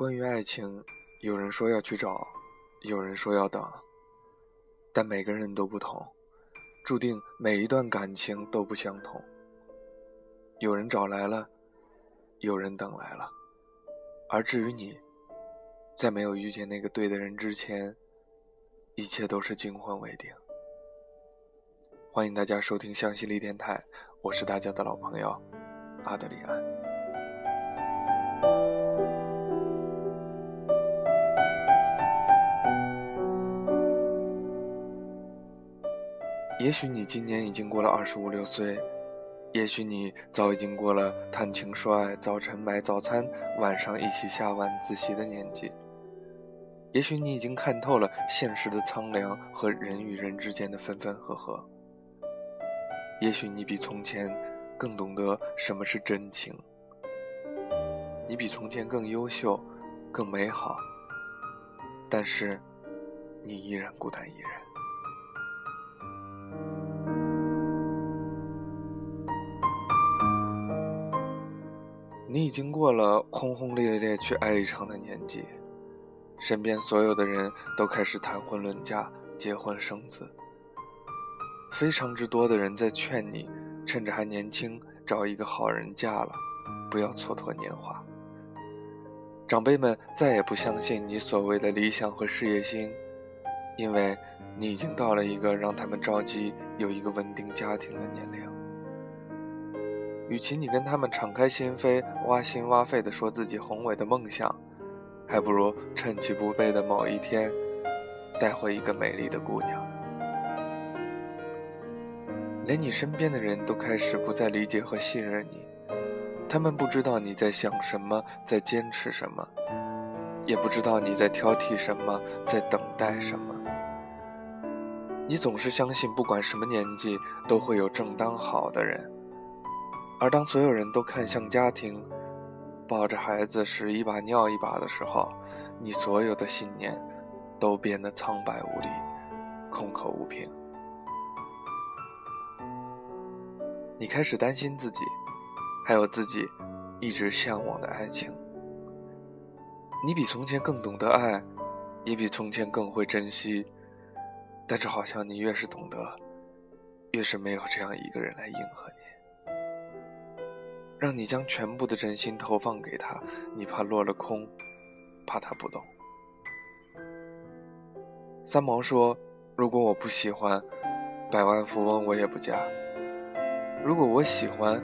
关于爱情，有人说要去找，有人说要等，但每个人都不同，注定每一段感情都不相同。有人找来了，有人等来了，而至于你，在没有遇见那个对的人之前，一切都是惊魂未定。欢迎大家收听向西力电台，我是大家的老朋友阿德里安。也许你今年已经过了二十五六岁，也许你早已经过了谈情说爱、早晨买早餐、晚上一起下晚自习的年纪。也许你已经看透了现实的苍凉和人与人之间的分分合合。也许你比从前更懂得什么是真情，你比从前更优秀、更美好，但是你依然孤单一人。你已经过了轰轰烈烈去爱一场的年纪，身边所有的人都开始谈婚论嫁、结婚生子。非常之多的人在劝你，趁着还年轻，找一个好人嫁了，不要蹉跎年华。长辈们再也不相信你所谓的理想和事业心，因为你已经到了一个让他们着急有一个稳定家庭的年龄。与其你跟他们敞开心扉、挖心挖肺地说自己宏伟的梦想，还不如趁其不备的某一天，带回一个美丽的姑娘。连你身边的人都开始不再理解和信任你，他们不知道你在想什么，在坚持什么，也不知道你在挑剔什么，在等待什么。你总是相信，不管什么年纪，都会有正当好的人。而当所有人都看向家庭，抱着孩子屎一把尿一把的时候，你所有的信念都变得苍白无力，空口无凭。你开始担心自己，还有自己一直向往的爱情。你比从前更懂得爱，也比从前更会珍惜。但是好像你越是懂得，越是没有这样一个人来应和，让你将全部的真心投放给他，你怕落了空，怕他不懂。三毛说：“如果我不喜欢，百万富翁我也不嫁。”如果我喜欢，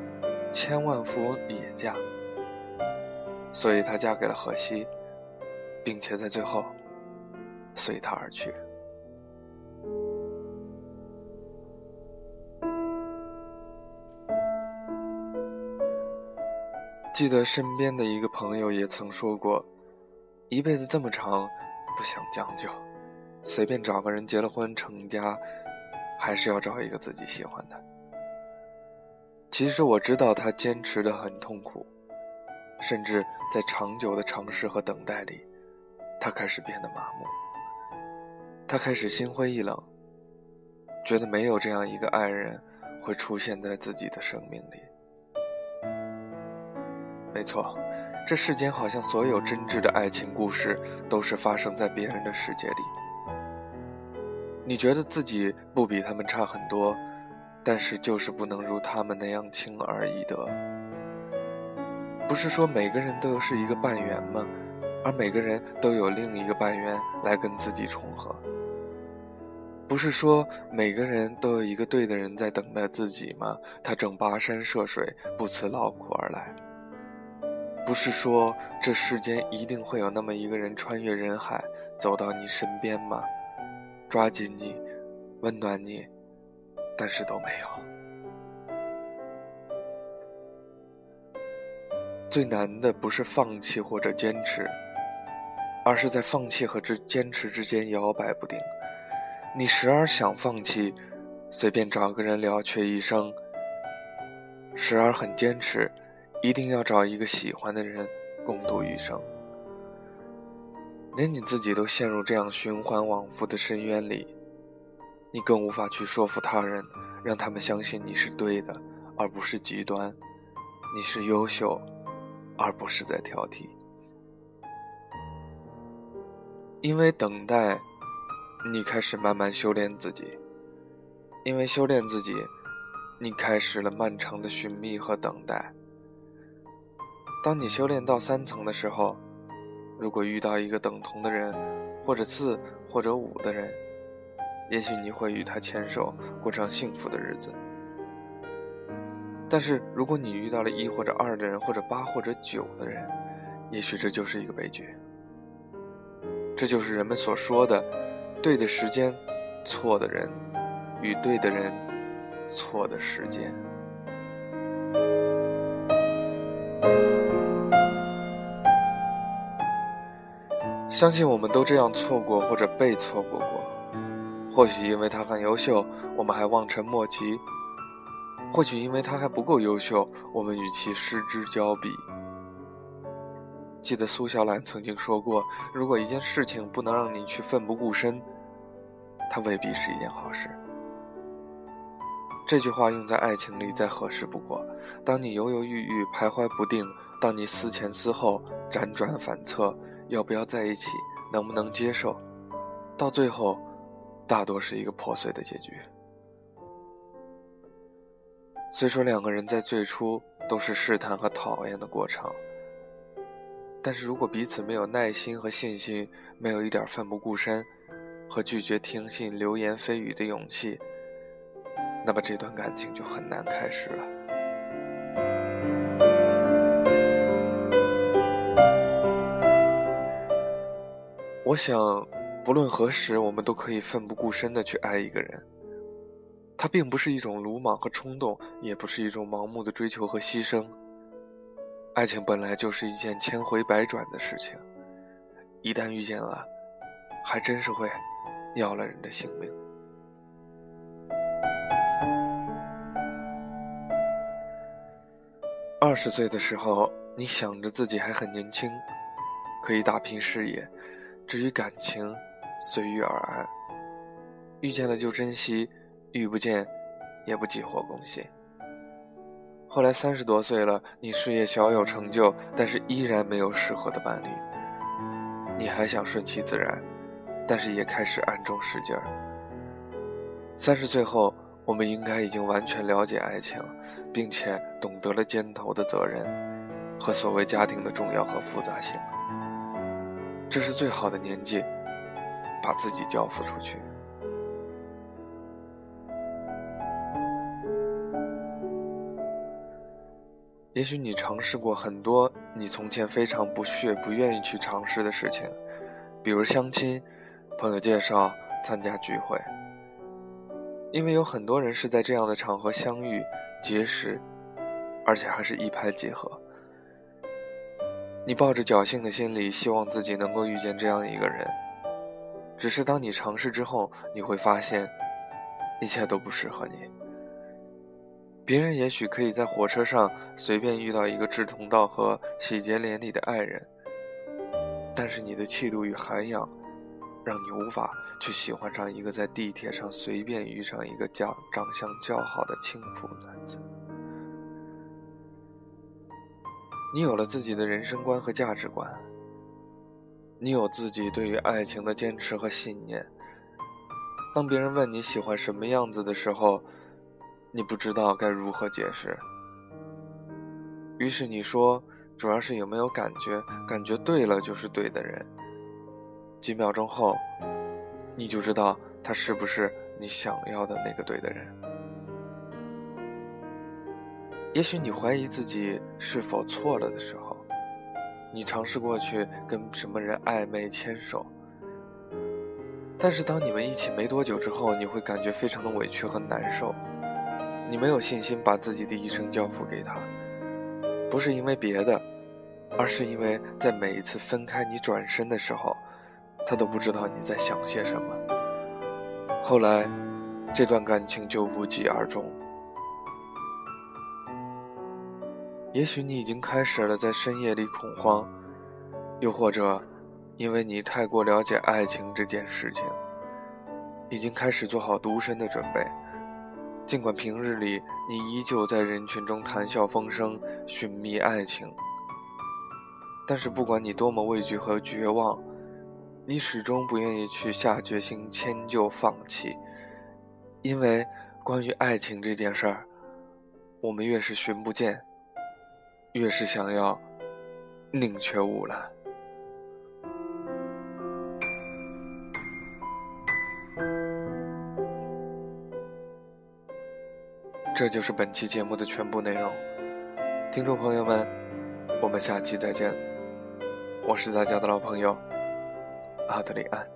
千万富翁也嫁，所以她嫁给了荷西，并且在最后随他而去。记得身边的一个朋友也曾说过：“一辈子这么长，不想将就，随便找个人结了婚成家，还是要找一个自己喜欢的。”其实我知道他坚持的很痛苦，甚至在长久的尝试和等待里，他开始变得麻木。他开始心灰意冷，觉得没有这样一个爱人会出现在自己的生命里。没错，这世间好像所有真挚的爱情故事都是发生在别人的世界里。你觉得自己不比他们差很多？但是就是不能如他们那样轻而易得。不是说每个人都是一个半圆吗？而每个人都有另一个半圆来跟自己重合。不是说每个人都有一个对的人在等待自己吗？他正跋山涉水，不辞劳苦而来。不是说这世间一定会有那么一个人穿越人海走到你身边吗？抓紧你，温暖你。但是都没有。最难的不是放弃或者坚持，而是在放弃和之坚持之间摇摆不定。你时而想放弃，随便找个人了却一生；时而很坚持，一定要找一个喜欢的人共度余生。连你自己都陷入这样循环往复的深渊里。你更无法去说服他人，让他们相信你是对的，而不是极端；你是优秀，而不是在挑剔。因为等待，你开始慢慢修炼自己；因为修炼自己，你开始了漫长的寻觅和等待。当你修炼到三层的时候，如果遇到一个等同的人，或者四或者五的人，也许你会与他牵手，过上幸福的日子。但是，如果你遇到了一或者二的人，或者八或者九的人，也许这就是一个悲剧。这就是人们所说的：对的时间，错的人，与对的人，错的时间。相信我们都这样错过或者被错过过。或许因为他很优秀，我们还望尘莫及；或许因为他还不够优秀，我们与其失之交臂。记得苏小懒曾经说过：“如果一件事情不能让你去奋不顾身，它未必是一件好事。”这句话用在爱情里再合适不过。当你犹犹豫豫、徘徊不定，当你思前思后、辗转反侧，要不要在一起，能不能接受，到最后。大多是一个破碎的结局。虽说两个人在最初都是试探和讨厌的过程，但是如果彼此没有耐心和信心，没有一点奋不顾身和拒绝听信流言蜚语的勇气，那么这段感情就很难开始了。我想。不论何时，我们都可以奋不顾身的去爱一个人。它并不是一种鲁莽和冲动，也不是一种盲目的追求和牺牲。爱情本来就是一件千回百转的事情，一旦遇见了，还真是会要了人的性命。二十岁的时候，你想着自己还很年轻，可以打拼事业，至于感情。随遇而安，遇见了就珍惜，遇不见，也不急火攻心。后来三十多岁了，你事业小有成就，但是依然没有适合的伴侣。你还想顺其自然，但是也开始暗中使劲儿。三十岁后，我们应该已经完全了解爱情，并且懂得了肩头的责任和所谓家庭的重要和复杂性。这是最好的年纪。把自己交付出去。也许你尝试过很多你从前非常不屑、不愿意去尝试的事情，比如相亲、朋友介绍、参加聚会。因为有很多人是在这样的场合相遇、结识，而且还是一拍即合。你抱着侥幸的心理，希望自己能够遇见这样一个人。只是当你尝试之后，你会发现，一切都不适合你。别人也许可以在火车上随便遇到一个志同道合、喜结连理的爱人，但是你的气度与涵养，让你无法去喜欢上一个在地铁上随便遇上一个长长相较好的轻浮男子。你有了自己的人生观和价值观。你有自己对于爱情的坚持和信念。当别人问你喜欢什么样子的时候，你不知道该如何解释。于是你说，主要是有没有感觉，感觉对了就是对的人。几秒钟后，你就知道他是不是你想要的那个对的人。也许你怀疑自己是否错了的时候。你尝试过去跟什么人暧昧牵手，但是当你们一起没多久之后，你会感觉非常的委屈和难受。你没有信心把自己的一生交付给他，不是因为别的，而是因为在每一次分开你转身的时候，他都不知道你在想些什么。后来，这段感情就无疾而终。也许你已经开始了在深夜里恐慌，又或者，因为你太过了解爱情这件事情，已经开始做好独身的准备。尽管平日里你依旧在人群中谈笑风生、寻觅爱情，但是不管你多么畏惧和绝望，你始终不愿意去下决心迁就放弃，因为关于爱情这件事儿，我们越是寻不见，越是想要宁缺毋滥。这就是本期节目的全部内容，听众朋友们，我们下期再见。我是大家的老朋友阿德里安。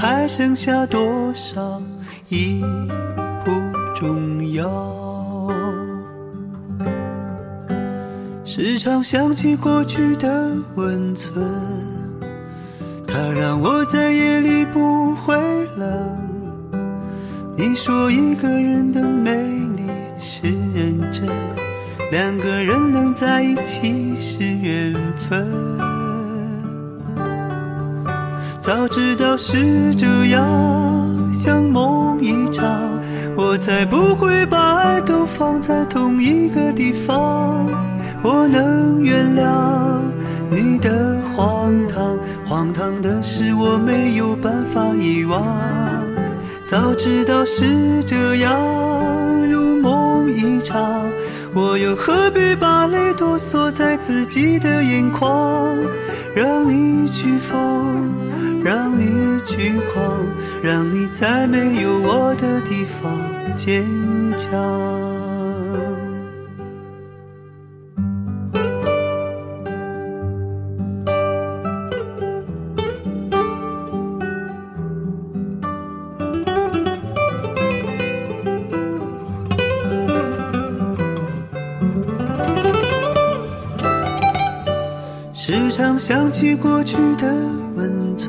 还剩下多少已不重要。时常想起过去的温存，它让我在夜里不会冷。你说一个人的美丽是认真，两个人能在一起是缘分。早知道是这样，像梦一场，我才不会把爱都放在同一个地方。我能原谅你的荒唐，荒唐的是我没有办法遗忘。早知道是这样，如梦一场，我又何必把泪都锁在自己的眼眶？让你去疯，让你去狂，让你在没有我的地方坚强。时常想起过去的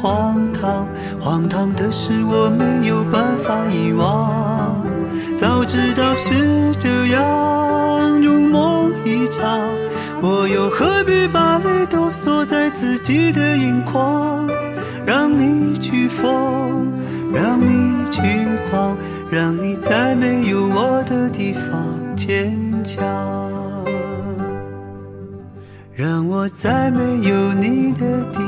荒唐，荒唐的是我没有办法遗忘。早知道是这样，如梦一场，我又何必把泪都锁在自己的眼眶？让你去疯，让你去狂，让你在没有我的地方坚强。让我在没有你的地